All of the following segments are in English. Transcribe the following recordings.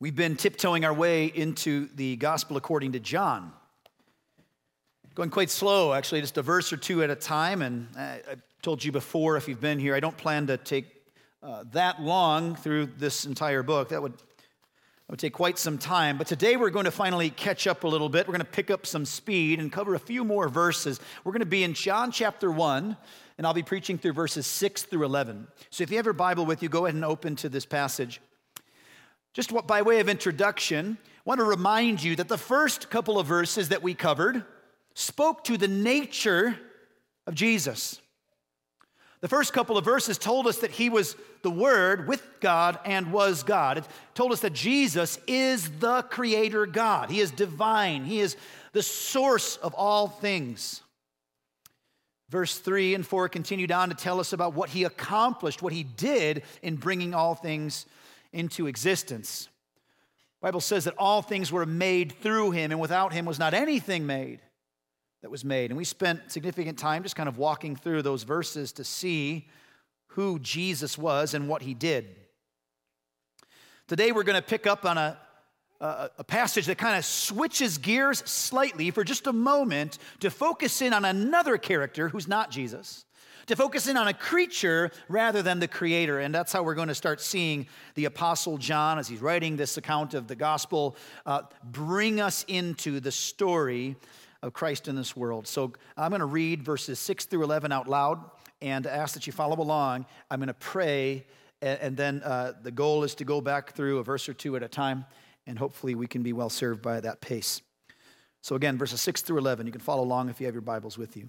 We've been tiptoeing our way into the gospel according to John. Going quite slow, actually, just a verse or two at a time. And I, told you before, if you've been here, I don't plan to take uh, that long through this entire book. That would, that would take quite some time. But today we're going to finally catch up a little bit. We're going to pick up some speed and cover a few more verses. We're going to be in John chapter 1, and I'll be preaching through verses 6 through 11. So if you have your Bible with you, go ahead and open to this passage. Just by way of introduction, I want to remind you that the first couple of verses that we covered spoke to the nature of Jesus. The first couple of verses told us that he was the Word with God and was God. It told us that Jesus is the Creator God. He is divine, He is the source of all things. Verse 3 and 4 continued on to tell us about what He accomplished, what He did in bringing all things into existence. The Bible says that all things were made through him, and without him was not anything made that was made. And we spent significant time just kind of walking through those verses to see who Jesus was and what he did. Today we're going to pick up on a, a, a passage that kind of switches gears slightly for just a moment to focus in on another character who's not Jesus to focus in on a creature rather than the creator. And that's how we're going to start seeing the Apostle John, as he's writing this account of the gospel, uh, bring us into the story of Christ in this world. So I'm going to read verses 6 through 11 out loud and ask that you follow along. I'm going to pray, and, then uh, the goal is to go back through a verse or two at a time, and hopefully we can be well served by that pace. So, again, verses 6 through 11, you can follow along if you have your Bibles with you.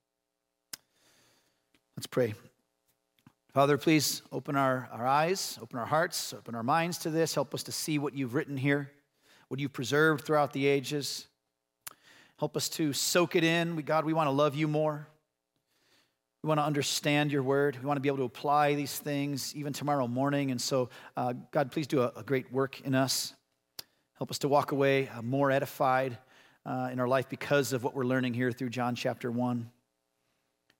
Let's pray. Father, please open our, our eyes, open our hearts, open our minds to this. Help us to see what you've written here, what you've preserved throughout the ages. Help us to soak it in. We, God, we want to love you more. We want to understand your word. We want to be able to apply these things even tomorrow morning. And so, uh, God, please do a, a, great work in us. Help us to walk away uh, more edified uh, in our life because of what we're learning here through John chapter 1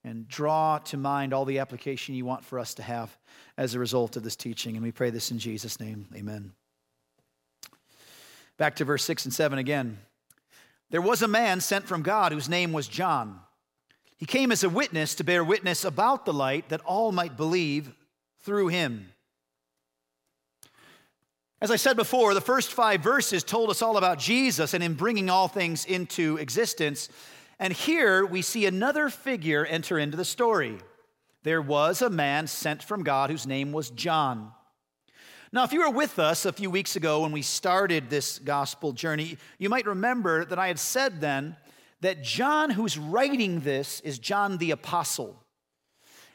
and draw to mind all the application you want for us to have as a result of this teaching. And we pray this in Jesus' name. Amen. Back to verse 6 and 7 again. There was a man sent from God whose name was John. He came as a witness to bear witness about the light that all might believe through him. As I said before, the first five verses told us all about Jesus and him bringing all things into existence. And here we see another figure enter into the story. There was a man sent from God whose name was John. Now, if you were with us a few weeks ago when we started this gospel journey, you might remember that I had said then that John, who's writing this, is John the Apostle.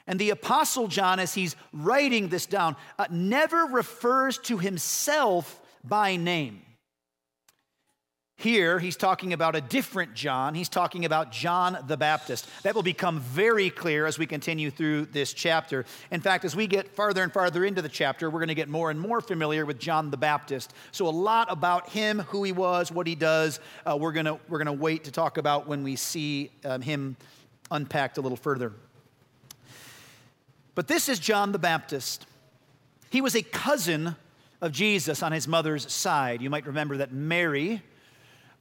And the Apostle John, as he's writing this down, uh, never refers to himself by name. Here, he's talking about a different John. He's talking about John the Baptist. That will become very clear as we continue through this chapter. In fact, as we get farther and farther into the chapter, we're going to get more and more familiar with John the Baptist. So, a lot about him, who he was, what he does, uh, we're going we're to wait to talk about when we see um, him unpacked a little further. But this is John the Baptist. He was a cousin of Jesus on his mother's side. You might remember that Mary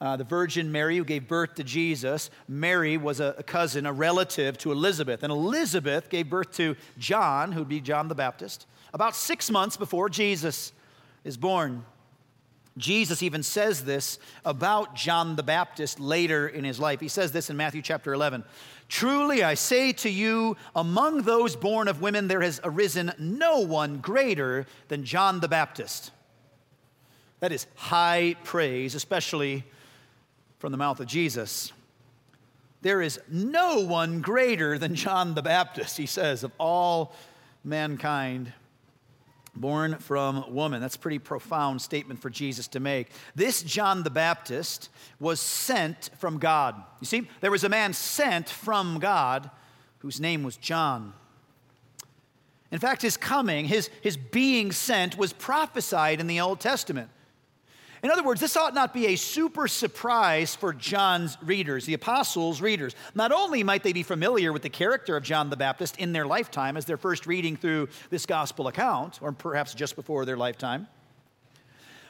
uh, the Virgin Mary, who gave birth to Jesus, Mary was a, a cousin, a relative to Elizabeth. And Elizabeth gave birth to John, who'd be John the Baptist, about six months before Jesus is born. Jesus even says this about John the Baptist later in his life. He says this in Matthew chapter 11 Truly I say to you, among those born of women, there has arisen no one greater than John the Baptist. That is high praise, especially from the mouth of Jesus. There is no one greater than John the Baptist, he says, of all mankind. born from woman. That's a pretty profound statement for Jesus to make. This John the Baptist was sent from God. You see, there was a man sent from God whose name was John. In fact, his coming, his, his being sent, was prophesied in the Old Testament. In other words, this ought not be a super surprise for John's readers, the apostles' readers. Not only might they be familiar with the character of John the Baptist in their lifetime as they're first reading through this gospel account, or perhaps just before their lifetime,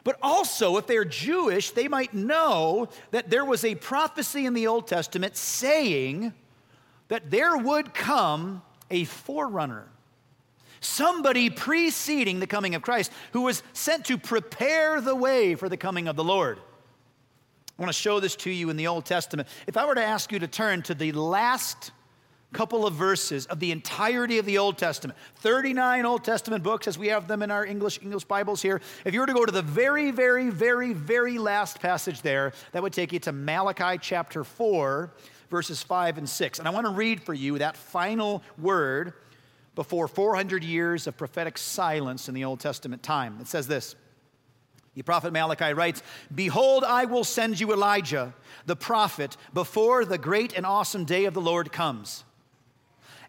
but also if they're Jewish, they might know that there was a prophecy in the Old Testament saying that there would come a forerunner somebody preceding the coming of Christ who was sent to prepare the way for the coming of the Lord. I want to show this to you in the Old Testament. If I were to ask you to turn to the last couple of verses of the entirety of the Old Testament, 39 Old Testament books as we have them in our English English Bibles here. If you were to go to the very very very very last passage there, that would take you to Malachi chapter 4 verses 5 and 6. And I want to read for you that final word before 400 years of prophetic silence in the Old Testament time. It says this The prophet Malachi writes, Behold, I will send you Elijah, the prophet, before the great and awesome day of the Lord comes.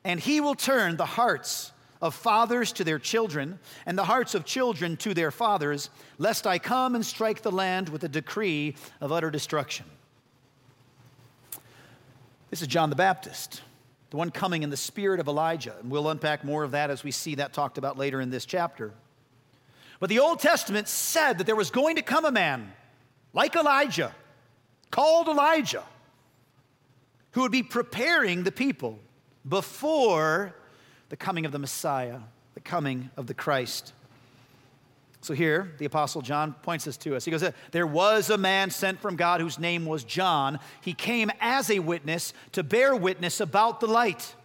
And he will turn the hearts of fathers to their children, and the hearts of children to their fathers, lest I come and strike the land with a decree of utter destruction. This is John the Baptist the one coming in the spirit of Elijah. And we'll unpack more of that as we see that talked about later in this chapter. But the Old Testament said that there was going to come a man like Elijah, called Elijah, who would be preparing the people before the coming of the Messiah, the coming of the Christ. So here, the Apostle John points this to us. He goes, There was a man sent from God whose name was John. He came as a witness to bear witness about the light,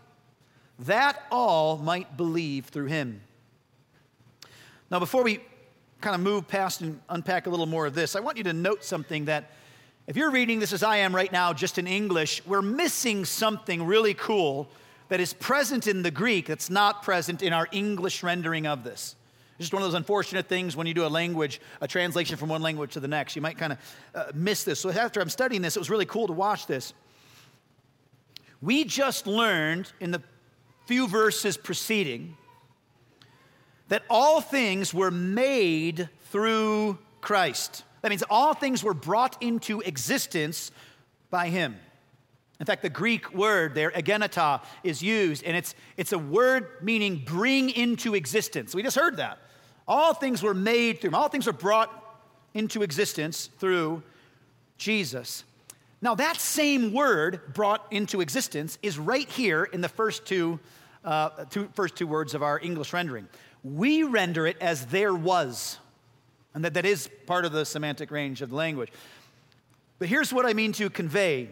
that all might believe through him. Now, before we kind of move past and unpack a little more of this, I want you to note something that if you're reading this as I am right now, just in English, we're missing something really cool that is present in the Greek that's not present in our English rendering of this just one of those unfortunate things when you do a language, a translation from one language to the next. You might kind of uh, miss this. So after I'm studying this, it was really cool to watch this. We just learned in the few verses preceding that all things were made through Christ. That means all things were brought into existence by him. In fact, the Greek word there, egeneto, is used, and it's, it's a word meaning bring into existence. We just heard that. All things were made through him, all things were brought into existence through Jesus. Now, that same word, brought into existence, is right here in the first two, uh, two, first two words of our English rendering. We render it as there was, and that, that is part of the semantic range of the language. But here's what I mean to convey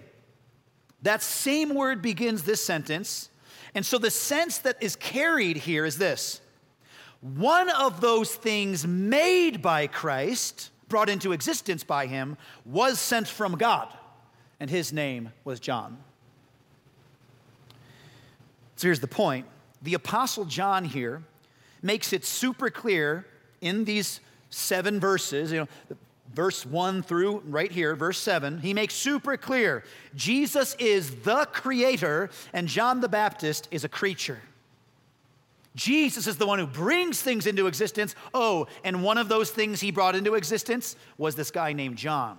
that same word begins this sentence, and so the sense that is carried here is this one of those things made by Christ, brought into existence by him, was sent from God, and his name was John. So here's the point the Apostle John here makes it super clear in these seven verses, you know, verse 1 through right here, verse 7, he makes super clear Jesus is the creator and John the Baptist is a creature. Jesus is the one who brings things into existence. Oh, and one of those things he brought into existence was this guy named John.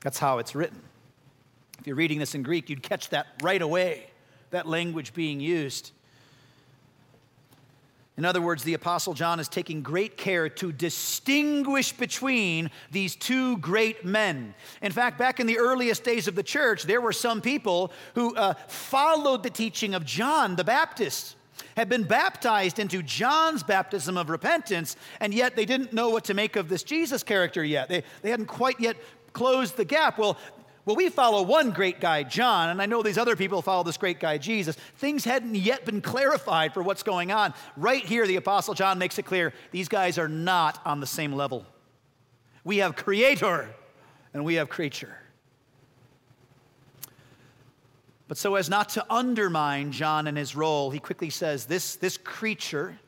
That's how it's written. If you're reading this in Greek, you'd catch that right away, that language being used. In other words, the Apostle John is taking great care to distinguish between these two great men. In fact, back in the earliest days of the church, there were some people who uh, followed the teaching of John the Baptist had been baptized into John's baptism of repentance, and yet they didn't know what to make of this Jesus character yet. They, they hadn't quite yet closed the gap. Well, well, we follow one great guy, John, and I know these other people follow this great guy, Jesus. Things hadn't yet been clarified for what's going on. Right here, the Apostle John makes it clear these guys are not on the same level. We have creator and we have creature. But so as not to undermine John and his role, he quickly says this, this creature,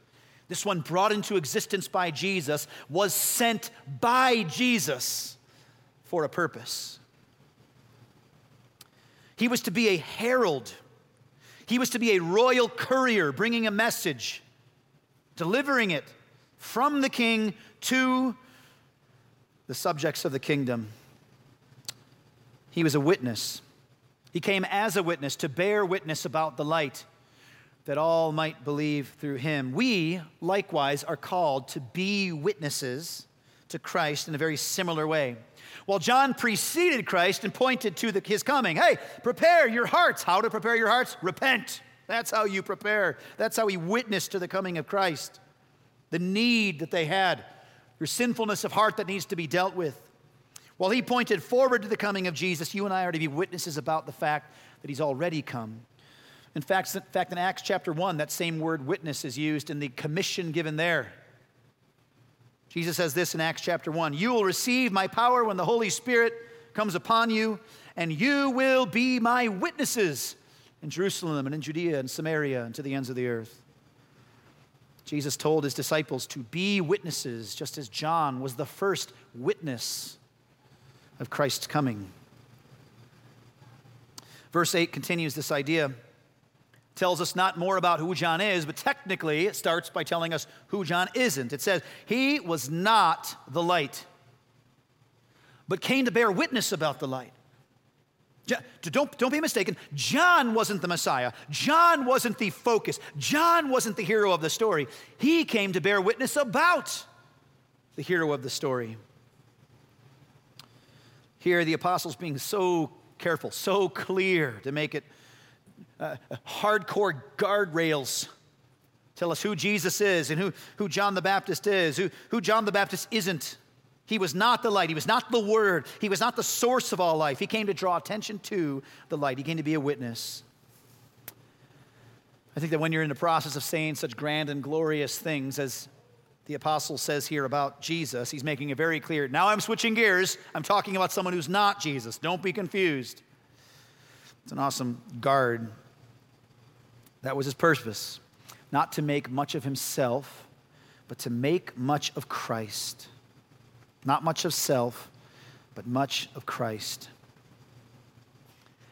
this one brought into existence by Jesus, was sent by Jesus for a purpose. He was to be a herald, he was to be a royal courier bringing a message, delivering it from the king to the subjects of the kingdom. He was a witness. He came as a witness to bear witness about the light that all might believe through him. We, likewise, are called to be witnesses to Christ in a very similar way. While John preceded Christ and pointed to the, his coming, hey, prepare your hearts. How to prepare your hearts? Repent. That's how you prepare. That's how he witnessed to the coming of Christ. The need that they had, your sinfulness of heart that needs to be dealt with. While he pointed forward to the coming of Jesus, you and I are to be witnesses about the fact that he's already come. In fact, in fact, in Acts chapter 1, that same word witness is used in the commission given there. Jesus says this in Acts chapter 1 You will receive my power when the Holy Spirit comes upon you, and you will be my witnesses in Jerusalem and in Judea and Samaria and to the ends of the earth. Jesus told his disciples to be witnesses, just as John was the first witness of Christ's coming. Verse 8 continues this idea tells us not more about who John is, but technically it starts by telling us who John isn't. It says, He was not the light, but came to bear witness about the light. Don't, don't be mistaken. John wasn't the Messiah. John wasn't the focus. John wasn't the hero of the story. He came to bear witness about the hero of the story. Here, the apostles being so careful, so clear to make it uh, hardcore guardrails tell us who Jesus is and who, who John the Baptist is, who, who John the Baptist isn't. He was not the light. He was not the Word. He was not the source of all life. He came to draw attention to the light. He came to be a witness. I think that when you're in the process of saying such grand and glorious things as the apostle says here about Jesus, he's making it very clear. Now I'm switching gears. I'm talking about someone who's not Jesus. Don't be confused. It's an awesome guard that was his purpose, not to make much of himself, but to make much of Christ. Not much of self, but much of Christ.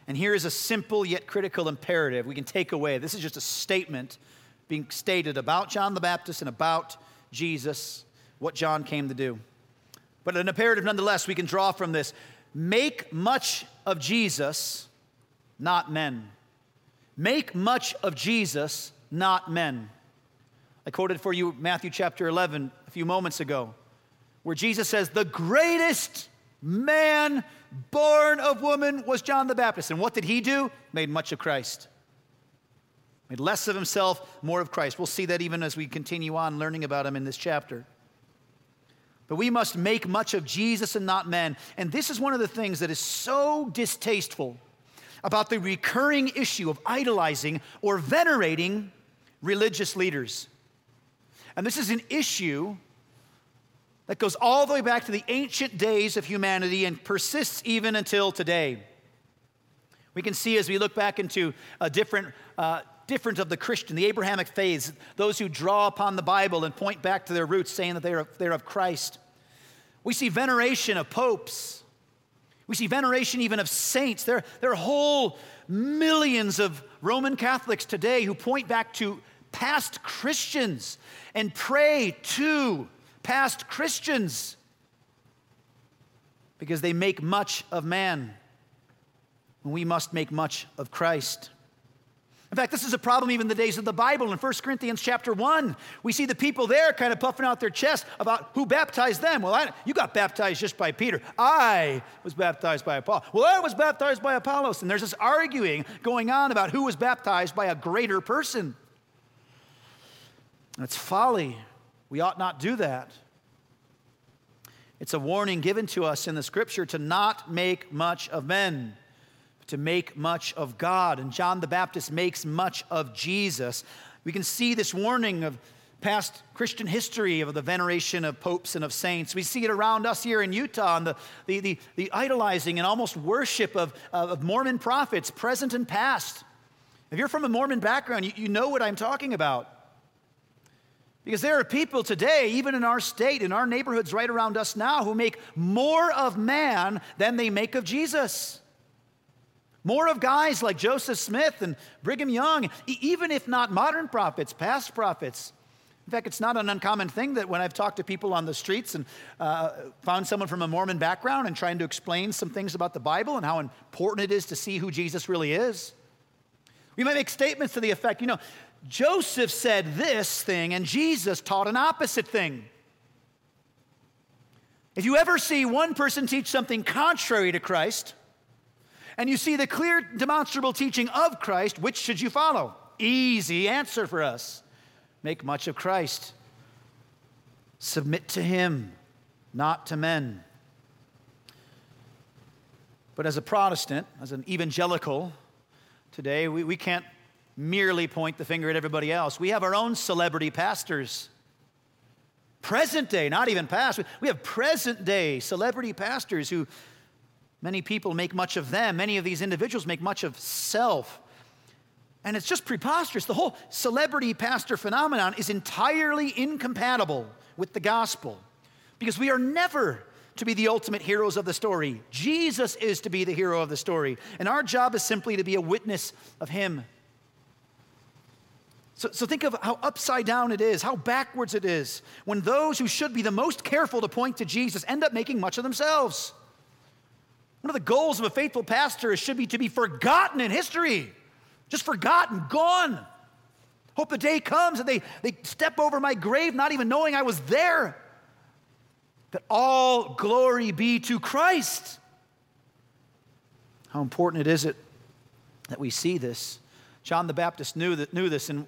And here is a simple yet critical imperative we can take away. This is just a statement being stated about John the Baptist and about Jesus, what John came to do. But an imperative nonetheless we can draw from this make much of Jesus, not men. Make much of Jesus, not men. I quoted for you Matthew chapter 11 a few moments ago, where Jesus says, The greatest man born of woman was John the Baptist. And what did he do? Made much of Christ. Made less of himself, more of Christ. We'll see that even as we continue on learning about him in this chapter. But we must make much of Jesus and not men. And this is one of the things that is so distasteful about the recurring issue of idolizing or venerating religious leaders. And this is an issue that goes all the way back to the ancient days of humanity and persists even until today. We can see as we look back into a different, uh, different of the Christian, the Abrahamic faiths, those who draw upon the Bible and point back to their roots, saying that they're, they're of Christ. We see veneration of popes, we see veneration even of saints. There, there are whole millions of Roman Catholics today who point back to past Christians and pray to past Christians because they make much of man. And we must make much of Christ. In fact, this is a problem even in the days of the Bible. In 1 Corinthians chapter 1, we see the people there kind of puffing out their chest about who baptized them. Well, I, you got baptized just by Peter. I was baptized by Apollos. Well, I was baptized by Apollos. And there's this arguing going on about who was baptized by a greater person. And it's folly. We ought not do that. It's a warning given to us in the scripture to not make much of men to make much of God. And John the Baptist makes much of Jesus. We can see this warning of past Christian history of the veneration of popes and of saints. We see it around us here in Utah and the, the, the, the idolizing and almost worship of, of Mormon prophets, present and past. If you're from a Mormon background, you, you know what I'm talking about. Because there are people today, even in our state, in our neighborhoods right around us now, who make more of man than they make of Jesus. More of guys like Joseph Smith and Brigham Young, even if not modern prophets, past prophets. In fact, it's not an uncommon thing that when I've talked to people on the streets and uh, found someone from a Mormon background and trying to explain some things about the Bible and how important it is to see who Jesus really is, we might make statements to the effect, you know, Joseph said this thing and Jesus taught an opposite thing. If you ever see one person teach something contrary to Christ, and you see the clear demonstrable teaching of Christ, which should you follow? Easy answer for us. Make much of Christ. Submit to Him, not to men. But as a Protestant, as an evangelical, today we, we can't merely point the finger at everybody else. We have our own celebrity pastors. Present day, not even past. We have present day celebrity pastors who Many people make much of them. Many of these individuals make much of self. And it's just preposterous. The whole celebrity pastor phenomenon is entirely incompatible with the gospel because we are never to be the ultimate heroes of the story. Jesus is to be the hero of the story. And our job is simply to be a witness of Him. So, so think of how upside down it is, how backwards it is, when those who should be the most careful to point to Jesus end up making much of themselves. One of the goals of a faithful pastor should be to be forgotten in history, just forgotten, gone. Hope the day comes that they, they step over my grave, not even knowing I was there. That all glory be to Christ. How important it is it that we see this. John the Baptist knew, that, knew this, and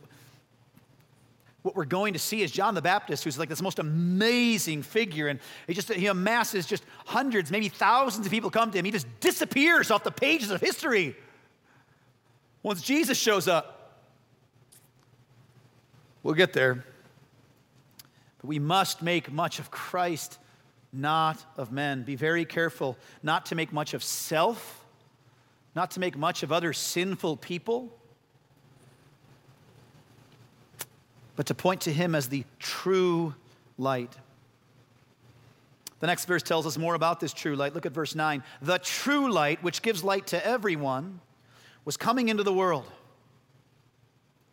what we're going to see is John the Baptist, who's like this most amazing figure, and he just he amasses just hundreds, maybe thousands of people come to him. He just disappears off the pages of history. Once Jesus shows up, we'll get there. But we must make much of Christ, not of men. Be very careful not to make much of self, not to make much of other sinful people but to point to him as the true light. The next verse tells us more about this true light. Look at verse 9. The true light, which gives light to everyone, was coming into the world.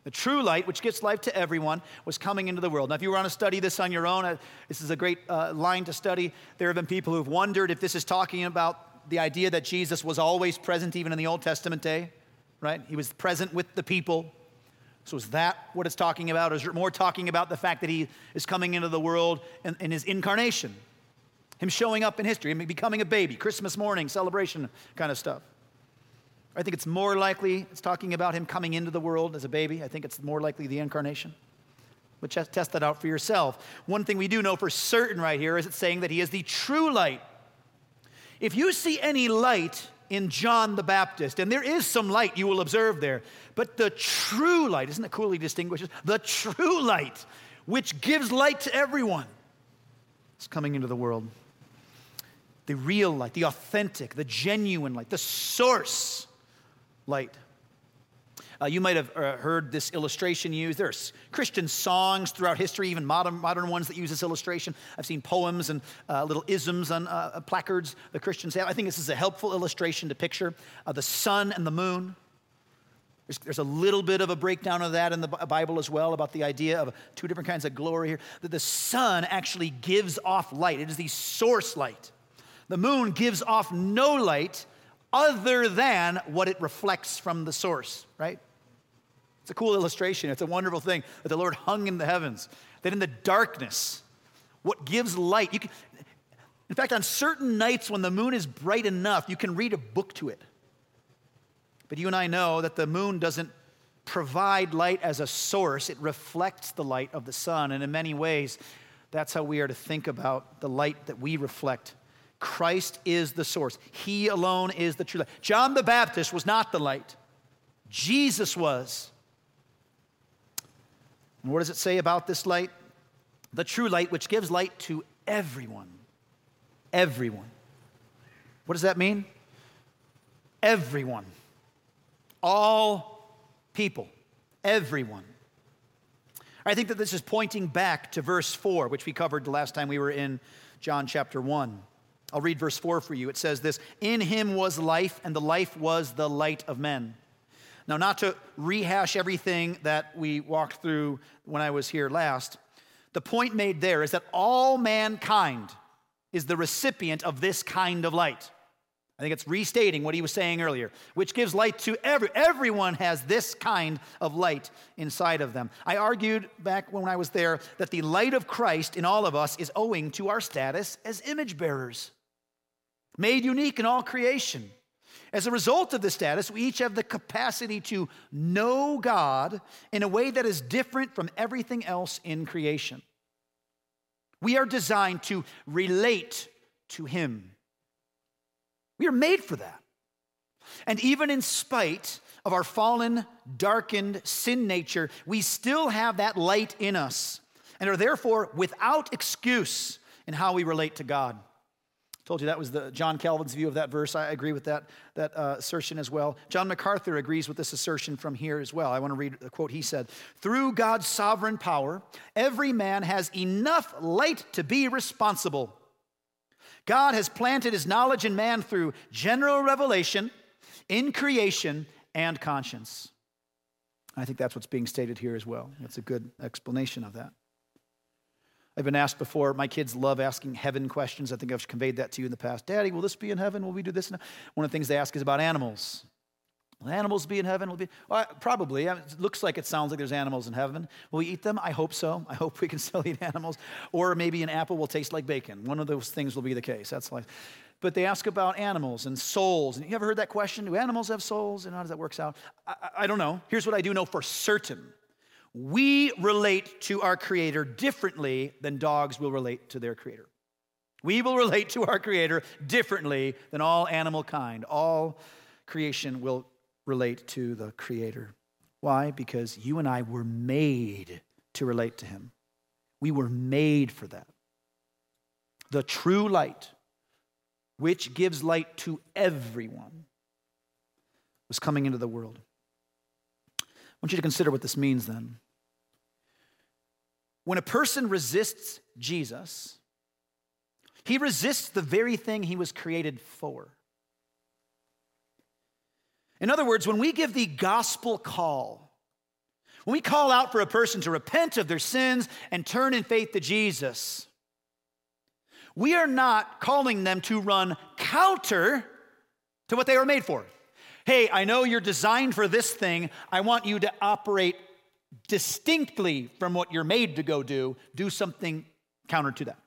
The true light, which gives life to everyone, was coming into the world. Now, if you want to study this on your own, uh, this is a great uh, line to study. There have been people who have wondered if this is talking about the idea that Jesus was always present, even in the Old Testament day, right? He was present with the people. So is that what it's talking about? Or is it more talking about the fact that he is coming into the world in, in his incarnation? Him showing up in history, him becoming a baby, Christmas morning, celebration kind of stuff. I think it's more likely it's talking about him coming into the world as a baby. I think it's more likely the incarnation. But just test that out for yourself. One thing we do know for certain right here is it's saying that he is the true light. If you see any light in John the Baptist, and there is some light you will observe there, but the true light, isn't it cool he distinguishes? The true light, which gives light to everyone, is coming into the world. The real light, the authentic, the genuine light, the source light. Uh, you might have uh, heard this illustration used. There's Christian songs throughout history, even modern, modern ones that use this illustration. I've seen poems and uh, little isms on uh, placards the Christians have. I think this is a helpful illustration to picture the sun and the moon. There's, there's, a little bit of a breakdown of that in the Bible as well about the idea of two different kinds of glory here. That the sun actually gives off light, it is the source light. The moon gives off no light other than what it reflects from the source, right? It's a cool illustration. It's a wonderful thing that the Lord hung in the heavens, that in the darkness, what gives light, you can, in fact, on certain nights when the moon is bright enough, you can read a book to it. But you and I know that the moon doesn't provide light as a source, it reflects the light of the sun. And in many ways, that's how we are to think about the light that we reflect. Christ is the source, He alone is the true light. John the Baptist was not the light, Jesus was. And what does it say about this light? The true light, which gives light to everyone. Everyone. What does that mean? Everyone. All people. Everyone. I think that this is pointing back to verse 4, which we covered the last time we were in John chapter 1. I'll read verse 4 for you. It says this In him was life, and the life was the light of men. Now, not to rehash everything that we walked through when I was here last, the point made there is that all mankind is the recipient of this kind of light. I think it's restating what he was saying earlier, which gives light to every everyone has this kind of light inside of them. I argued back when I was there that the light of Christ in all of us is owing to our status as image bearers, made unique in all creation. As a result of this status, we each have the capacity to know God in a way that is different from everything else in creation. We are designed to relate to Him. We are made for that. And even in spite of our fallen, darkened sin nature, we still have that light in us and are therefore without excuse in how we relate to God. I told you that was the John Calvin's view of that verse. I agree with that, that uh, assertion as well. John MacArthur agrees with this assertion from here as well. I want to read the quote he said Through God's sovereign power, every man has enough light to be responsible God has planted his knowledge in man through general revelation, in creation, and conscience. I think that's what's being stated here as well. That's a good explanation of that. I've been asked before, my kids love asking heaven questions. I think I've conveyed that to you in the past. Daddy, will this be in heaven? Will we do this? One of the things they ask is about animals. Will animals be in heaven? Will be well, probably. It looks like it sounds like there's animals in heaven. Will we eat them? I hope so. I hope we can still eat animals. Or maybe an apple will taste like bacon. One of those things will be the case. That's life. But they ask about animals and souls. And you ever heard that question? Do animals have souls? And how does that work out? I, I don't know. Here's what I do know for certain. We relate to our Creator differently than dogs will relate to their Creator. We will relate to our Creator differently than all animal kind. All creation will relate to the Creator. Why? Because you and I were made to relate to Him. We were made for that. The true light, which gives light to everyone, was coming into the world. I want you to consider what this means then. When a person resists Jesus, he resists the very thing he was created for. In other words, when we give the gospel call, when we call out for a person to repent of their sins and turn in faith to Jesus, we are not calling them to run counter to what they were made for. Hey, I know you're designed for this thing. I want you to operate distinctly from what you're made to go do. Do something counter to that.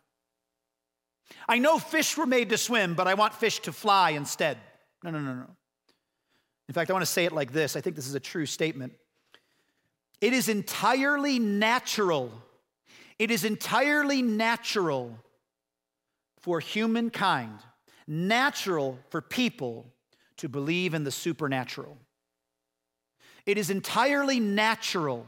I know fish were made to swim, but I want fish to fly instead. No, no, no, no. In fact, I want to say it like this I think this is a true statement. It is entirely natural, it is entirely natural for humankind, natural for people to believe in the supernatural. It is entirely natural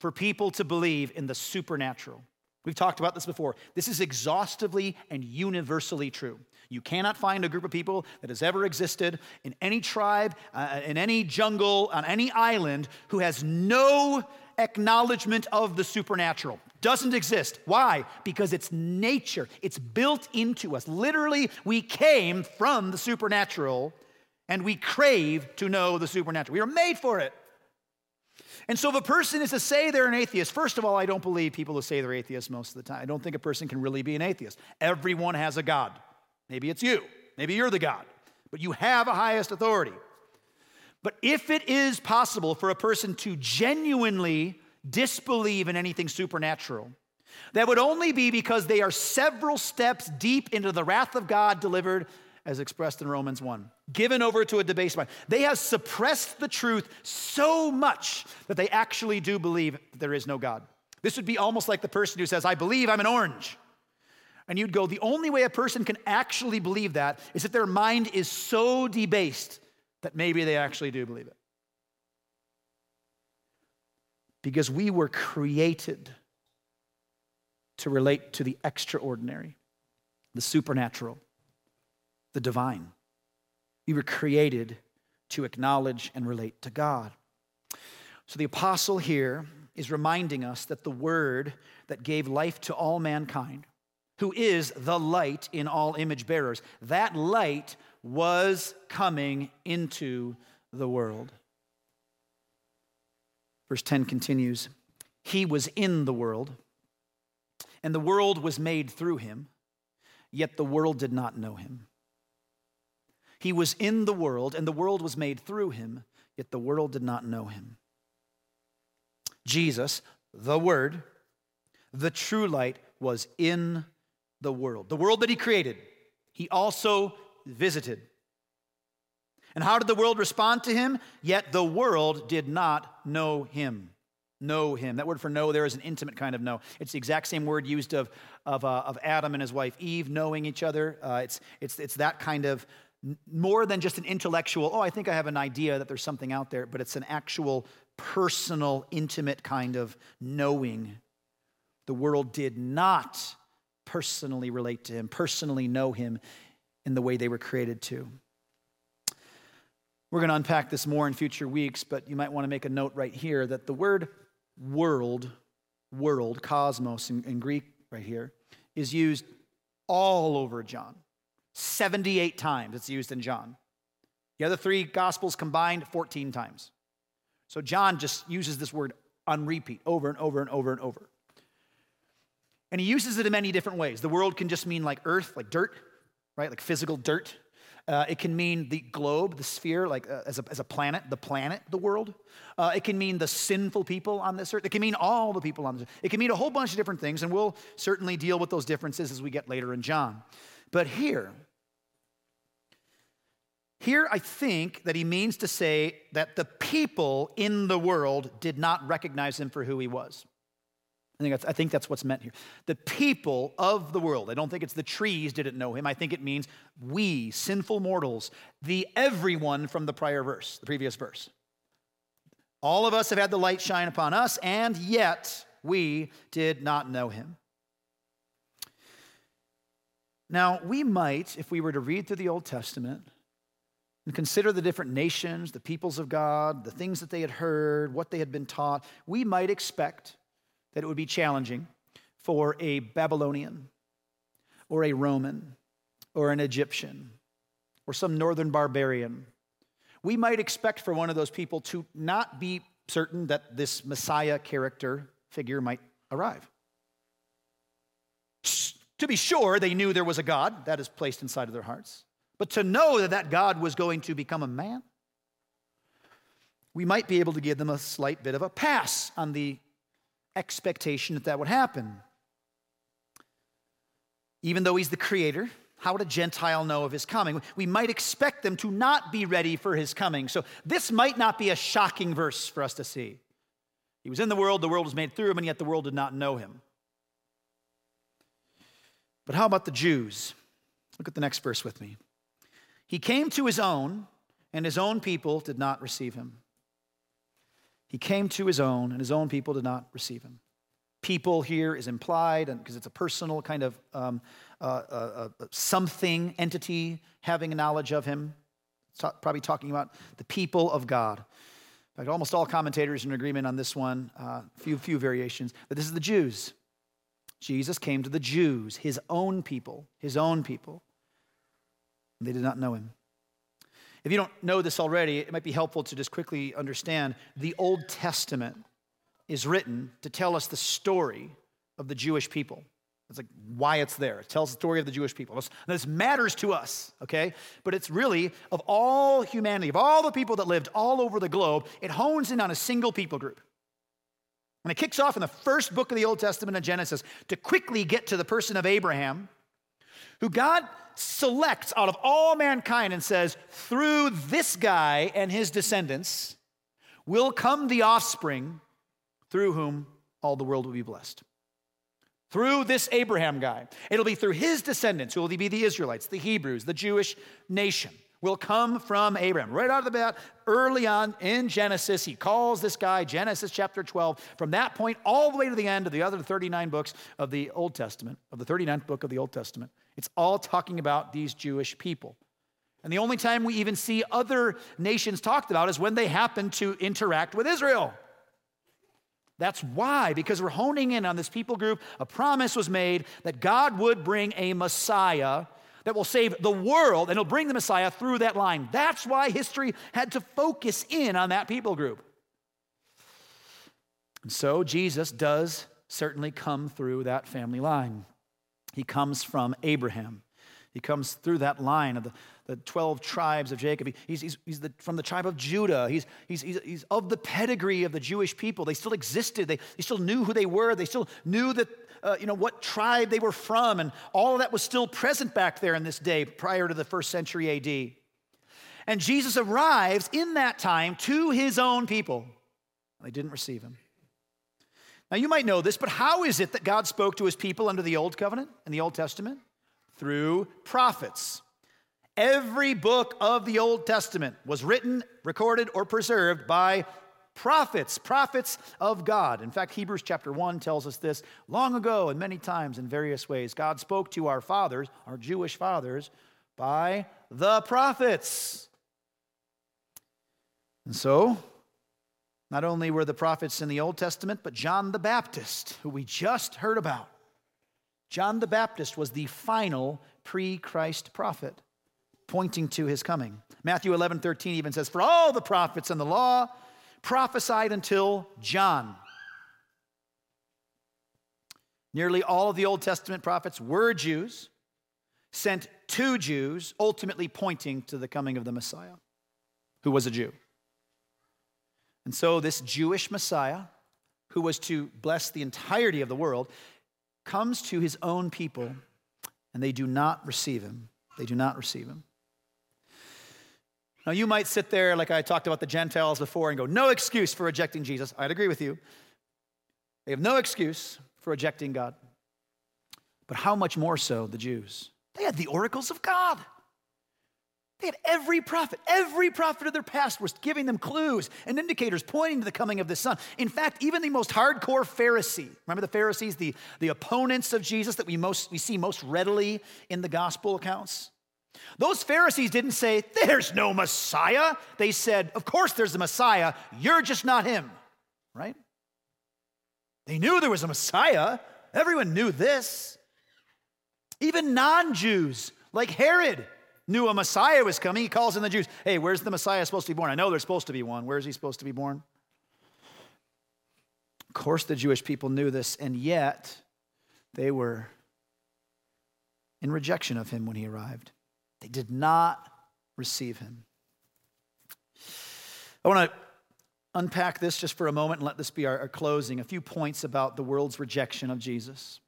for people to believe in the supernatural. We've talked about this before. This is exhaustively and universally true. You cannot find a group of people that has ever existed in any tribe, uh, in any jungle, on any island who has no acknowledgement of the supernatural. Doesn't exist. Why? Because it's nature, it's built into us. Literally, we came from the supernatural and we crave to know the supernatural. We are made for it. And so, if a person is to say they're an atheist, first of all, I don't believe people who say they're atheists most of the time. I don't think a person can really be an atheist. Everyone has a God. Maybe it's you. Maybe you're the God, but you have a highest authority. But if it is possible for a person to genuinely disbelieve in anything supernatural, that would only be because they are several steps deep into the wrath of God delivered as expressed in Romans 1, given over to a debased mind. They have suppressed the truth so much that they actually do believe that there is no God. This would be almost like the person who says, I believe I'm an orange. And you'd go, the only way a person can actually believe that is if their mind is so debased that maybe they actually do believe it. Because we were created to relate to the extraordinary, the supernatural, the divine. We were created to acknowledge and relate to God. So the apostle here is reminding us that the Word that gave life to all mankind, who is the light in all image bearers, that light was coming into the world. Verse 10 continues He was in the world, and the world was made through him, yet the world did not know him. He was in the world, and the world was made through him, yet the world did not know him. Jesus, the Word, the true light, was in the world. The world that he created, he also visited. And how did the world respond to him? Yet the world did not know him. Know him. That word for know there is an intimate kind of know. It's the exact same word used of, of, uh, of Adam and his wife Eve knowing each other. Uh, it's, it's, it's that kind of more than just an intellectual, oh, I think I have an idea that there's something out there, but it's an actual personal, intimate kind of knowing. The world did not personally relate to him, personally know him in the way they were created to. We're going to unpack this more in future weeks, but you might want to make a note right here that the word world, world, cosmos in, in Greek right here, is used all over John. 78 times it's used in John. The other three gospels combined, 14 times. So John just uses this word on repeat over and over and over and over. And he uses it in many different ways. The world can just mean like earth, like dirt, right? Like physical dirt. Uh, it can mean the globe, the sphere, like uh, as, a, as a planet, the planet, the world. Uh, it can mean the sinful people on this earth. It can mean all the people on this earth. It can mean a whole bunch of different things, and we'll certainly deal with those differences as we get later in John. But here, here I think that he means to say that the people in the world did not recognize him for who he was. I think, that's, I think that's what's meant here. The people of the world, I don't think it's the trees didn't know him. I think it means we, sinful mortals, the everyone from the prior verse, the previous verse. All of us have had the light shine upon us, and yet we did not know him. Now, we might, if we were to read through the Old Testament and consider the different nations, the peoples of God, the things that they had heard, what they had been taught, we might expect that it would be challenging for a Babylonian or a Roman or an Egyptian or some northern barbarian. We might expect for one of those people to not be certain that this Messiah character figure might arrive. To be sure, they knew there was a God that is placed inside of their hearts, but to know that that God was going to become a man, we might be able to give them a slight bit of a pass on the expectation that that would happen. Even though he's the creator, how would a Gentile know of his coming? We might expect them to not be ready for his coming. So this might not be a shocking verse for us to see. He was in the world, the world was made through him, and yet the world did not know him. But how about the Jews? Look at the next verse with me. He came to his own, and his own people did not receive him. He came to his own, and his own people did not receive him. People here is implied, because it's a personal kind of um, uh, uh, uh, something entity having a knowledge of him. Probably talking about the people of God. In fact, almost all commentators are in agreement on this one. Uh, few few variations, but this is the Jews. Jesus came to the Jews, his own people, his own people. They did not know him. If you don't know this already, it might be helpful to just quickly understand the Old Testament is written to tell us the story of the Jewish people. It's like why it's there. It tells the story of the Jewish people. This matters to us, okay? But it's really of all humanity, of all the people that lived all over the globe, it hones in on a single people group. And it kicks off in the first book of the Old Testament of Genesis to quickly get to the person of Abraham, who God selects out of all mankind and says, through this guy and his descendants will come the offspring through whom all the world will be blessed. Through this Abraham guy. It'll be through his descendants who will be the Israelites, the Hebrews, the Jewish nation will come from Abraham. Right out of the bat, early on in Genesis, he calls this guy, Genesis chapter 12. From that point all the way to the end of the other 39 books of the Old Testament, of the 39th book of the Old Testament, it's all talking about these Jewish people. And the only time we even see other nations talked about is when they happen to interact with Israel. That's why, because we're honing in on this people group, a promise was made that God would bring a Messiah that will save the world, and he'll bring the Messiah through that line. That's why history had to focus in on that people group. And so Jesus does certainly come through that family line. He comes from Abraham. He comes through that line of the, the 12 tribes of Jacob. He's, he's, he's the, from the tribe of Judah. He's, he's, he's, he's of the pedigree of the Jewish people. They still existed. They, they still knew who they were. They still knew that, uh, you know, what tribe they were from. And all of that was still present back there in this day prior to the first century AD. And Jesus arrives in that time to his own people. They didn't receive him. Now, you might know this, but how is it that God spoke to his people under the Old Covenant and the Old Testament? Through prophets. Every book of the Old Testament was written, recorded, or preserved by prophets, prophets of God. In fact, Hebrews chapter 1 tells us this long ago and many times in various ways. God spoke to our fathers, our Jewish fathers, by the prophets. And so, not only were the prophets in the Old Testament, but John the Baptist, who we just heard about. John the Baptist was the final pre Christ prophet, pointing to his coming. Matthew 11, 13 even says, For all the prophets and the law prophesied until John. Nearly all of the Old Testament prophets were Jews, sent to Jews, ultimately pointing to the coming of the Messiah, who was a Jew. And so, this Jewish Messiah, who was to bless the entirety of the world, comes to his own people, and they do not receive him. They do not receive him. Now, you might sit there, like I talked about the Gentiles before, and go, no excuse for rejecting Jesus. I'd agree with you. They have no excuse for rejecting God. But how much more so the Jews? They had the oracles of God. They had every prophet, every prophet of their past was giving them clues and indicators pointing to the coming of the Son. In fact, even the most hardcore Pharisee, remember the Pharisees, the, the opponents of Jesus that we, most, we see most readily in the gospel accounts? Those Pharisees didn't say, There's no Messiah. They said, Of course there's a Messiah, you're just not him, right? They knew there was a Messiah. Everyone knew this. Even non Jews like Herod knew a Messiah was coming. He calls in the Jews, Hey, where's the Messiah supposed to be born? I know there's supposed to be one. Where is he supposed to be born? Of course, the Jewish people knew this, and yet they were in rejection of him when he arrived. They did not receive him. I want to unpack this just for a moment and let this be our, our closing. A few points about the world's rejection of Jesus.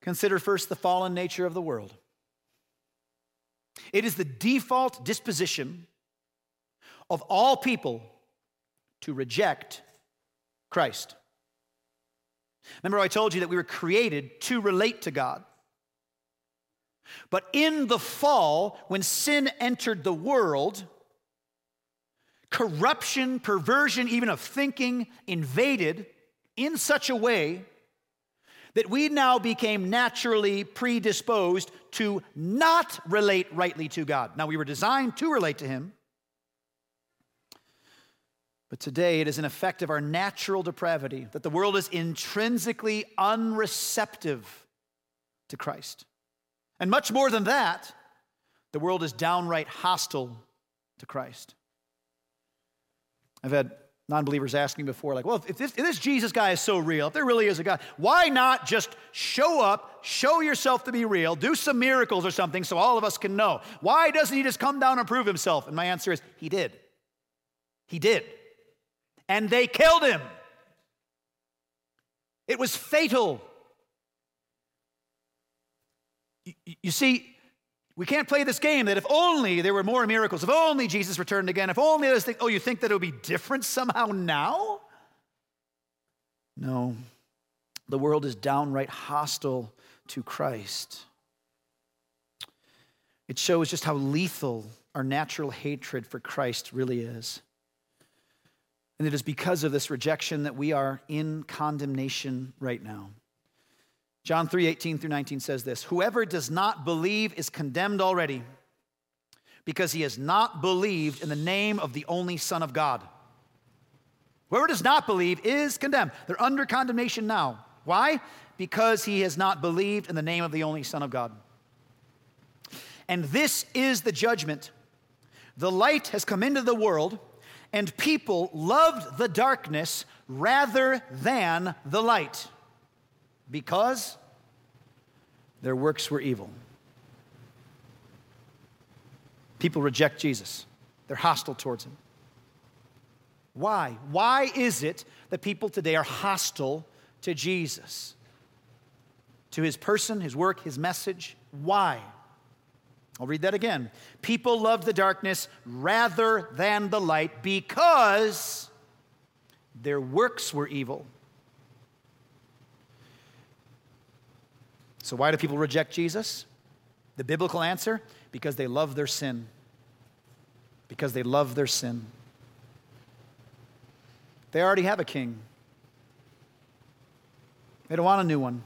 Consider first the fallen nature of the world. It is the default disposition of all people to reject Christ. Remember, I told you that we were created to relate to God. But in the fall, when sin entered the world, corruption, perversion, even of thinking, invaded in such a way that we now became naturally predisposed to not relate rightly to God. Now, we were designed to relate to Him, but today it is an effect of our natural depravity that the world is intrinsically unreceptive to Christ. And much more than that, the world is downright hostile to Christ. I've had non believers asking before, like, well, if this, if this, Jesus guy is so real, if there really is a God, why not just show up, show yourself to be real, do some miracles or something so all of us can know? Why doesn't he just come down and prove himself? And my answer is, he did. He did. And they killed him. It was fatal. You see, we can't play this game that if only there were more miracles, if only Jesus returned again, if only this thing, oh, you think that it would be different somehow now? No. The world is downright hostile to Christ. It shows just how lethal our natural hatred for Christ really is. And it is because of this rejection that we are in condemnation right now. John 3 18 through 19 says this Whoever does not believe is condemned already because he has not believed in the name of the only Son of God. Whoever does not believe is condemned. They're under condemnation now. Why? Because he has not believed in the name of the only Son of God. And this is the judgment. The light has come into the world, and people loved the darkness rather than the light because their works were evil. People reject Jesus, they're hostile towards him. Why? Why is it that people today are hostile to Jesus? To his person, his work, his message? Why? I'll read that again. People love the darkness rather than the light because their works were evil. So, why do people reject Jesus? The biblical answer because they love their sin. Because they love their sin. They already have a king, they don't want a new one.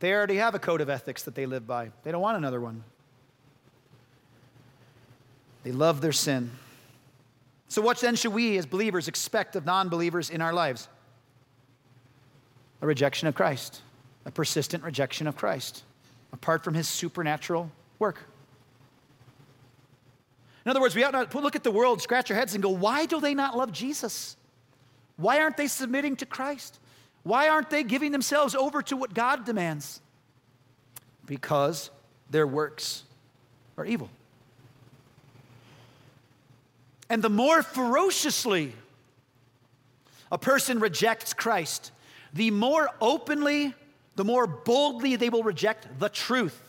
They already have a code of ethics that they live by, they don't want another one. They love their sin. So, what then should we as believers expect of non believers in our lives? A rejection of Christ, a persistent rejection of Christ, apart from his supernatural work. In other words, we ought not look at the world, scratch our heads, and go, why do they not love Jesus? Why aren't they submitting to Christ? Why aren't they giving themselves over to what God demands? Because their works are evil. And the more ferociously a person rejects Christ, the more openly, the more boldly they will reject the truth.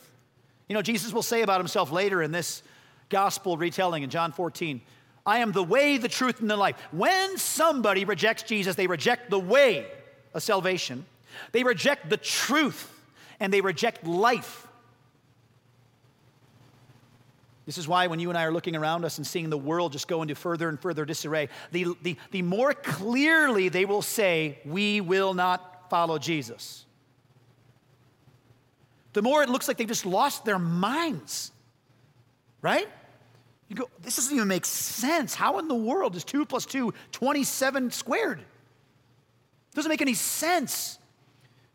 You know, Jesus will say about himself later in this gospel retelling in John 14 I am the way, the truth, and the life. When somebody rejects Jesus, they reject the way of salvation, they reject the truth, and they reject life. This is why when you and I are looking around us and seeing the world just go into further and further disarray, the, the, the more clearly they will say, We will not follow Jesus. The more it looks like they've just lost their minds, right? You go, this doesn't even make sense. How in the world is 2 plus 2 27 squared? It doesn't make any sense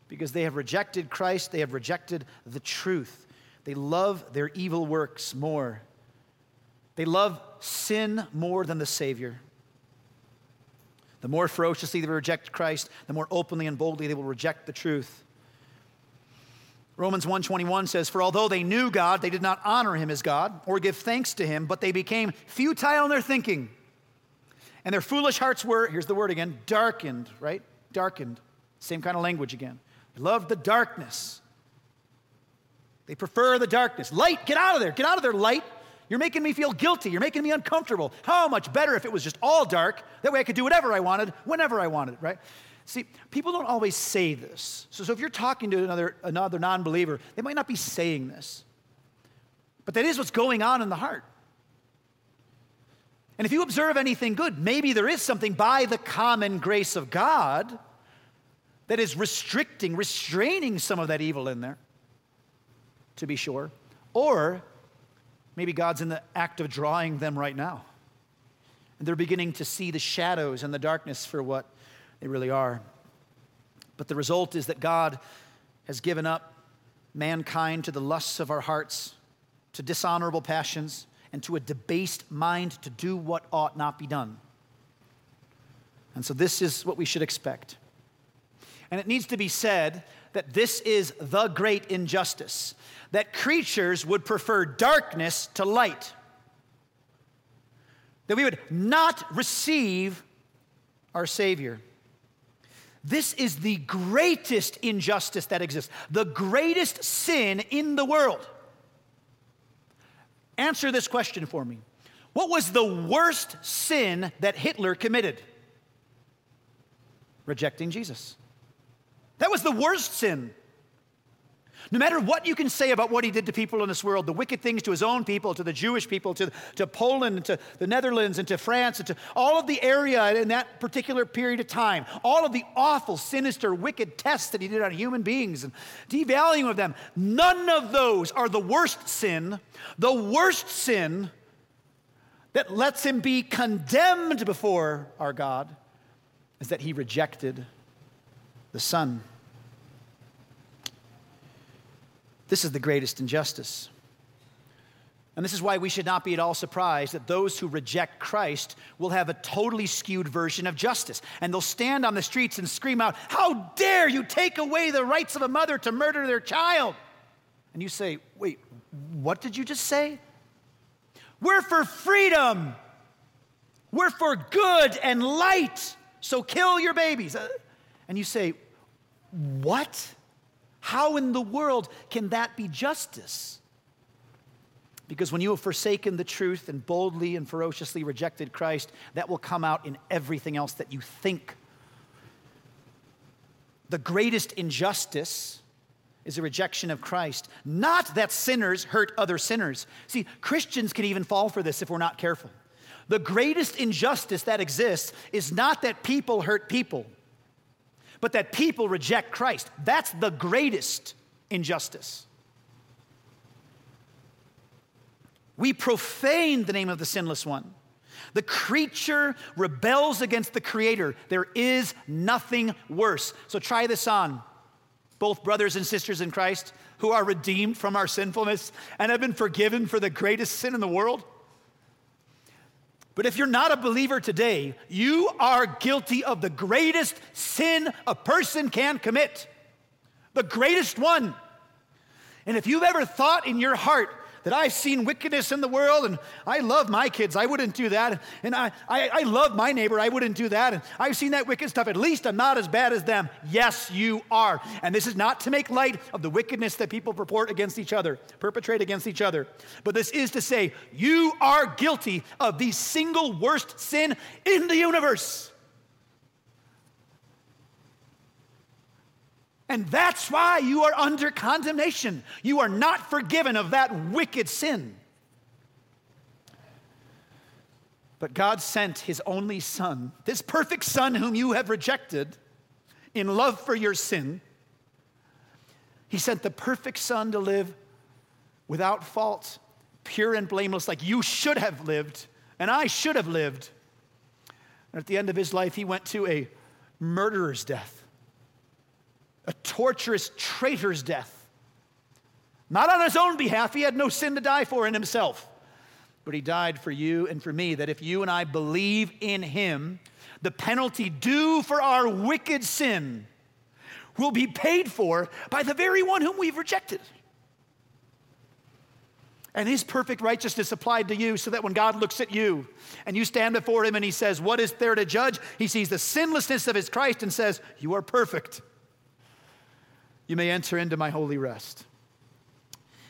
because they have rejected Christ, they have rejected the truth. They love their evil works more. They love sin more than the Savior. The more ferociously they reject Christ, the more openly and boldly they will reject the truth. Romans 1:21 says, "For although they knew God, they did not honor him as God or give thanks to him, but they became futile in their thinking. And their foolish hearts were, here's the word again, darkened, right? Darkened. Same kind of language again. They loved the darkness they prefer the darkness. Light, get out of there. Get out of there, light. You're making me feel guilty. You're making me uncomfortable. How much better if it was just all dark? That way I could do whatever I wanted, whenever I wanted, right? See, people don't always say this. So, so if you're talking to another, another non believer, they might not be saying this. But that is what's going on in the heart. And if you observe anything good, maybe there is something by the common grace of God that is restricting, restraining some of that evil in there to be sure. Or maybe God's in the act of drawing them right now. And they're beginning to see the shadows and the darkness for what they really are. But the result is that God has given up mankind to the lusts of our hearts, to dishonorable passions, and to a debased mind to do what ought not be done. And so, this is what we should expect. And it needs to be said that this is the great injustice that creatures would prefer darkness to light, that we would not receive our Savior. This is the greatest injustice that exists, the greatest sin in the world. Answer this question for me. What was the worst sin that Hitler committed? Rejecting Jesus. That was the worst sin. No matter what you can say about what he did to people in this world, the wicked things to his own people, to the Jewish people, to, to Poland, to the Netherlands, and to France, and to all of the area in that particular period of time, all of the awful, sinister, wicked tests that he did on human beings and devaluing of them, none of those are the worst sin. The worst sin that lets him be condemned before our God is that he rejected the Son. This is the greatest injustice. And this is why we should not be at all surprised that those who reject Christ will have a totally skewed version of justice. And they'll stand on the streets and scream out, How dare you take away the rights of a mother to murder their child? And you say, Wait, what did you just say? We're for freedom. We're for good and light. So kill your babies. Uh, and you say, What? How in the world can that be justice? Because when you have forsaken the truth and boldly and ferociously rejected Christ, that will come out in everything else that you think. The greatest injustice is a rejection of Christ. Not that sinners hurt other sinners. See, Christians can even fall for this if we're not careful. The greatest injustice that exists is not that people hurt people, but that people reject Christ. That's the greatest injustice. We profane the name of the sinless one. The creature rebels against the creator. There is nothing worse. So try this on. Both brothers and sisters in Christ who are redeemed from our sinfulness and have been forgiven for the greatest sin in the world. But if you're not a believer today, you are guilty of the greatest sin a person can commit, the greatest one. And if you've ever thought in your heart, that I've seen wickedness in the world and I love my kids. I wouldn't do that. And I, I, I love my neighbor. I wouldn't do that. And I've seen that wicked stuff. At least I'm not as bad as them. Yes, you are. And this is not to make light of the wickedness that people purport against each other, perpetrate against each other. But this is to say, you are guilty of the single worst sin in the universe. And that's why you are under condemnation. You are not forgiven of that wicked sin. But God sent his only son, this perfect son whom you have rejected, in love for your sin. He sent the perfect son to live without fault, pure and blameless, like you should have lived, and I should have lived. And at the end of his life, he went to a murderer's death a torturous traitor's death. Not on his own behalf, he had no sin to die for in himself, but he died for you and for me, that if you and I believe in him, the penalty due for our wicked sin will be paid for by the very one whom we've rejected. And his perfect righteousness applied to you so that when God looks at you and you stand before him and he says, What is there to judge? He sees the sinlessness of his Christ and says, You are perfect you may enter into my holy rest.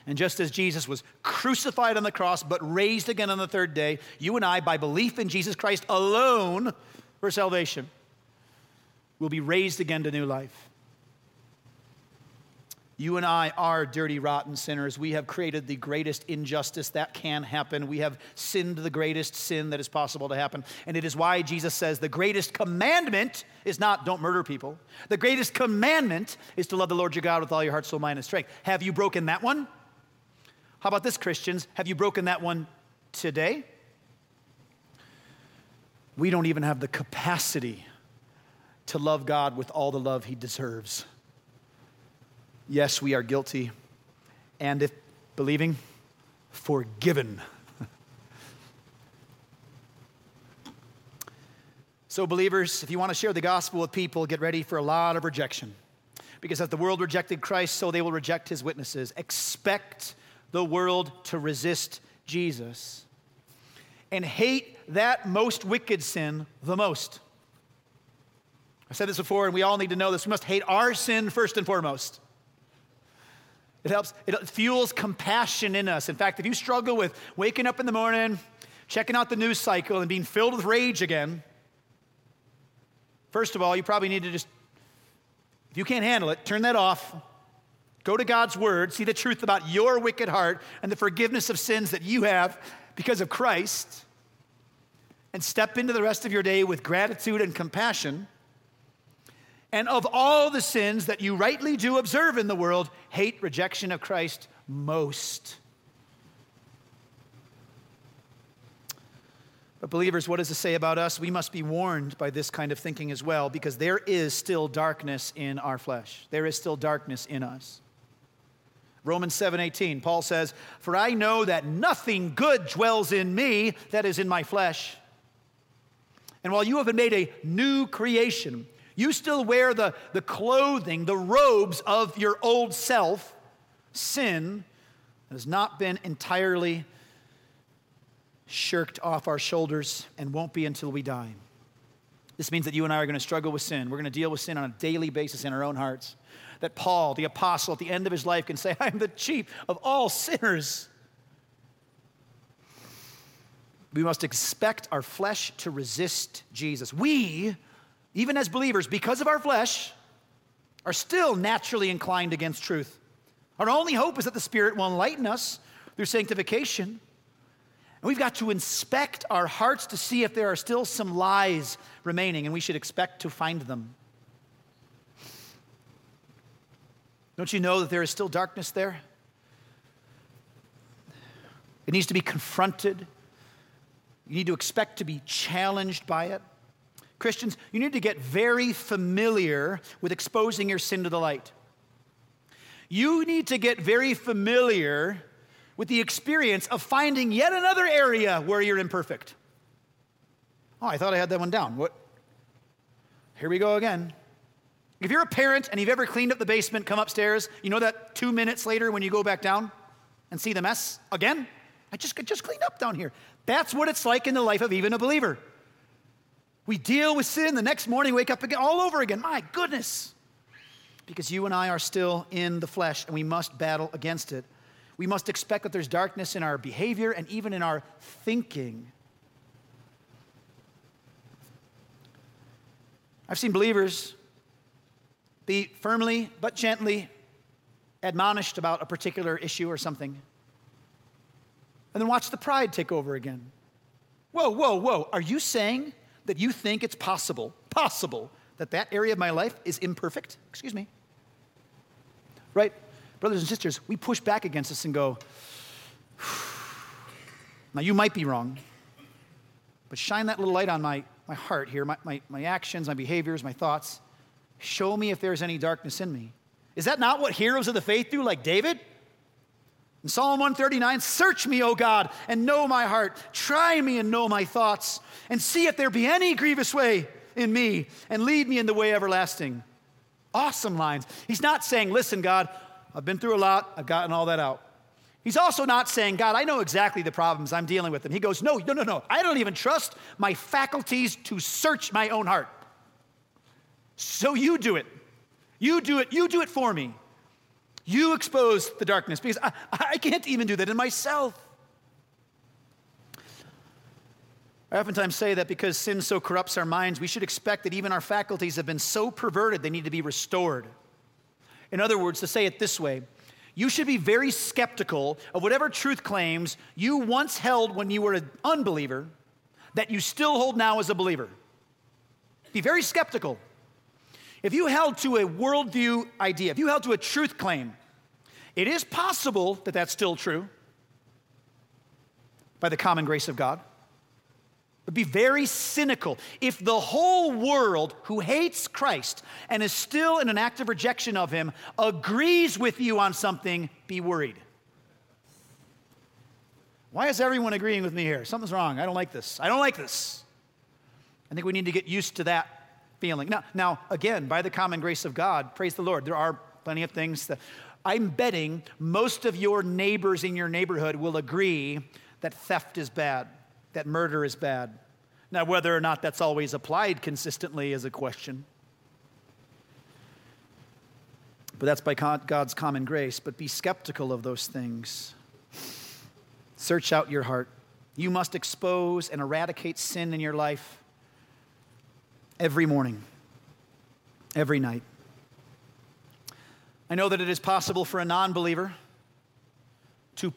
And just as Jesus was crucified on the cross but raised again on the third day, you and I, by belief in Jesus Christ alone for salvation, will be raised again to new life. You and I are dirty, rotten sinners. We have created the greatest injustice that can happen. We have sinned the greatest sin that is possible to happen. And it is why Jesus says the greatest commandment is not don't murder people. The greatest commandment is to love the Lord your God with all your heart, soul, mind, and strength. Have you broken that one? How about this, Christians? Have you broken that one today? We don't even have the capacity to love God with all the love he deserves. Yes, we are guilty. And if believing, forgiven. so, believers, if you want to share the gospel with people, get ready for a lot of rejection. Because as the world rejected Christ, so they will reject his witnesses. Expect the world to resist Jesus and hate that most wicked sin the most. I said this before, and we all need to know this. We must hate our sin first and foremost. It helps, it fuels compassion in us. In fact, if you struggle with waking up in the morning, checking out the news cycle, and being filled with rage again, first of all, you probably need to just, if you can't handle it, turn that off. Go to God's word, see the truth about your wicked heart and the forgiveness of sins that you have because of Christ, and step into the rest of your day with gratitude and compassion. And of all the sins that you rightly do observe in the world, hate rejection of Christ most. But, believers, what does it say about us? We must be warned by this kind of thinking as well, because there is still darkness in our flesh. There is still darkness in us. Romans 7:18, Paul says, "For I know that nothing good dwells in me, that is in my flesh. And while you have been made a new creation, you still wear the, the clothing, the robes of your old self, sin, has not been entirely shirked off our shoulders and won't be until we die. This means that you and I are going to struggle with sin. We're going to deal with sin on a daily basis in our own hearts. That Paul, the apostle, at the end of his life can say, I'm the chief of all sinners. We must expect our flesh to resist Jesus. We, even as believers, because of our flesh, are still naturally inclined against truth. Our only hope is that the Spirit will enlighten us through sanctification and we've got to inspect our hearts to see if there are still some lies remaining, and we should expect to find them. Don't you know that there is still darkness there? It needs to be confronted. You need to expect to be challenged by it. Christians, you need to get very familiar with exposing your sin to the light. You need to get very familiar with the experience of finding yet another area where you're imperfect. Oh, I thought I had that one down. What? Here we go again. If you're a parent and you've ever cleaned up the basement, come upstairs, you know that two minutes later when you go back down and see the mess again? I just, just cleaned up down here. That's what it's like in the life of even a believer. We deal with sin, the next morning wake up again, all over again. My goodness. Because you and I are still in the flesh and we must battle against it. We must expect that there's darkness in our behavior and even in our thinking. I've seen believers be firmly but gently admonished about a particular issue or something, and then watch the pride take over again. Whoa, whoa, whoa. Are you saying that you think it's possible, possible, that that area of my life is imperfect? Excuse me. Right? brothers and sisters, we push back against this and go, now you might be wrong, but shine that little light on my, my heart here, my, my, my actions, my behaviors, my thoughts. Show me if there's any darkness in me. Is that not what heroes of the faith do, like David? In Psalm 139, search me, O God, and know my heart. Try me and know my thoughts, and see if there be any grievous way in me, and lead me in the way everlasting. Awesome lines. He's not saying, Listen, God, I've been through a lot, I've gotten all that out. He's also not saying, God, I know exactly the problems I'm dealing with. And he goes, No, no, no, no. I don't even trust my faculties to search my own heart. So you do it. You do it. You do it for me. You expose the darkness because I, I can't even do that in myself. I oftentimes say that because sin so corrupts our minds, we should expect that even our faculties have been so perverted they need to be restored. In other words, to say it this way, you should be very skeptical of whatever truth claims you once held when you were an unbeliever that you still hold now as a believer. Be very skeptical. If you held to a worldview idea, if you held to a truth claim, it is possible that that's still true by the common grace of God but be very cynical. If the whole world who hates Christ and is still in an active rejection of him agrees with you on something, be worried. Why is everyone agreeing with me here? Something's wrong. I don't like this. I don't like this. I think we need to get used to that feeling. Now, now again, by the common grace of God, praise the Lord, there are plenty of things that I'm betting most of your neighbors in your neighborhood will agree that theft is bad that murder is bad. Now, whether or not that's always applied consistently is a question. But that's by God's common grace. But be skeptical of those things. Search out your heart. You must expose and eradicate sin in your life every morning, every night. I know that it is possible for a non believer to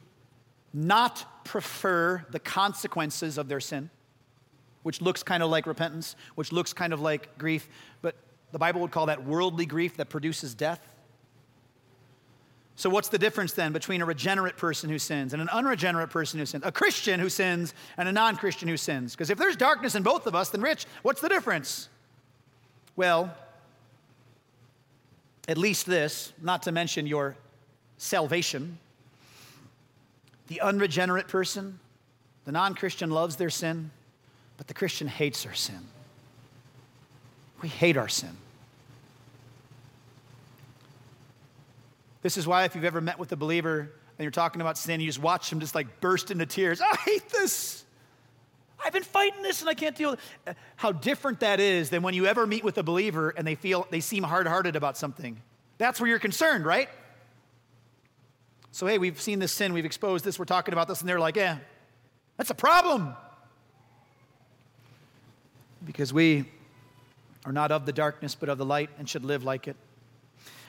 not prefer the consequences of their sin, which looks kind of like repentance, which looks kind of like grief, but the Bible would call that worldly grief that produces death. So, what's the difference then between a regenerate person who sins and an unregenerate person who sins? A Christian who sins and a non Christian who sins? Because if there's darkness in both of us, then, Rich, what's the difference? Well, at least this, not to mention your salvation. The unregenerate person, the non Christian loves their sin, but the Christian hates our sin. We hate our sin. This is why, if you've ever met with a believer and you're talking about sin, you just watch them just like burst into tears. I hate this. I've been fighting this and I can't deal with it. Uh, how different that is than when you ever meet with a believer and they feel they seem hard-hearted about something. That's where you're concerned, right? So, hey, we've seen this sin, we've exposed this, we're talking about this, and they're like, yeah, that's a problem. Because we are not of the darkness, but of the light and should live like it.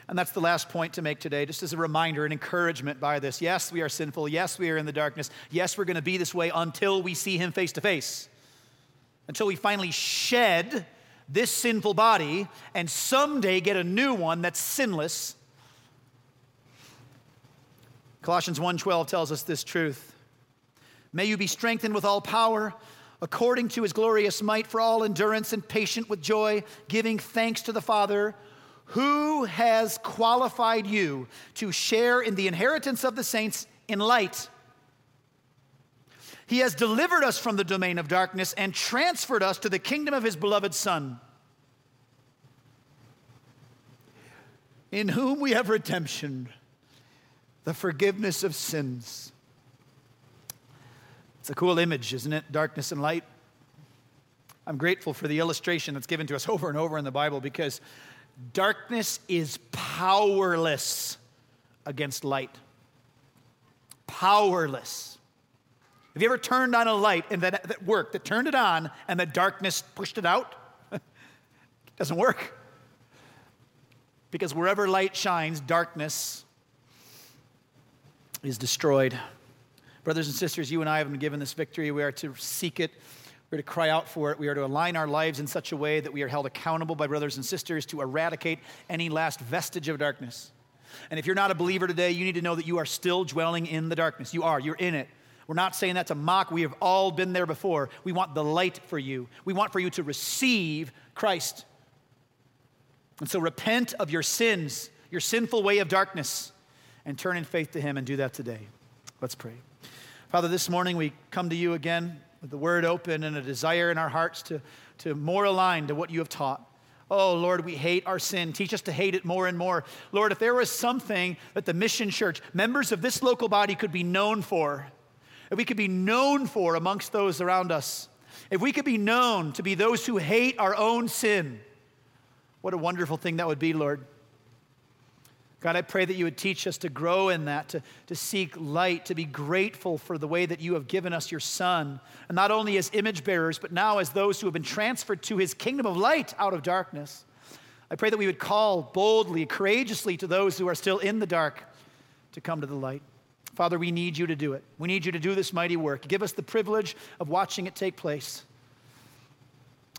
And that's the last point to make today, just as a reminder and encouragement by this. Yes, we are sinful. Yes, we are in the darkness. Yes, we're going to be this way until we see Him face to face, until we finally shed this sinful body and someday get a new one that's sinless. Colossians 1:12 tells us this truth. May you be strengthened with all power according to his glorious might for all endurance and patient with joy, giving thanks to the Father who has qualified you to share in the inheritance of the saints in light? He has delivered us from the domain of darkness and transferred us to the kingdom of his beloved Son, in whom we have redemption, the forgiveness of sins. It's a cool image, isn't it? Darkness and light. I'm grateful for the illustration that's given to us over and over in the Bible because Darkness is powerless against light. Powerless. Have you ever turned on a light and that, that worked, that turned it on and the darkness pushed it out? it doesn't work. Because wherever light shines, darkness is destroyed. Brothers and sisters, you and I have been given this victory. We are to seek it we are to cry out for it. We are to align our lives in such a way that we are held accountable by brothers and sisters to eradicate any last vestige of darkness. And if you're not a believer today, you need to know that you are still dwelling in the darkness. You are, you're in it. We're not saying that to mock. We have all been there before. We want the light for you. We want for you to receive Christ. And so repent of your sins, your sinful way of darkness, and turn in faith to Him and do that today. Let's pray. Father, this morning we come to you again with the word open and a desire in our hearts to, to more align to what you have taught. Oh, Lord, we hate our sin. Teach us to hate it more and more. Lord, if there was something that the mission church, members of this local body, could be known for, if we could be known for amongst those around us, if we could be known to be those who hate our own sin, what a wonderful thing that would be, Lord. God, I pray that you would teach us to grow in that, to, to seek light, to be grateful for the way that you have given us your Son, and not only as image bearers, but now as those who have been transferred to his kingdom of light out of darkness. I pray that we would call boldly, courageously to those who are still in the dark to come to the light. Father, we need you to do it. We need you to do this mighty work. Give us the privilege of watching it take place.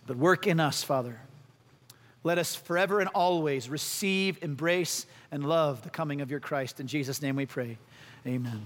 But work in us, Father. Let us forever and always receive, embrace, and love the coming of your Christ. In Jesus' name we pray. Amen.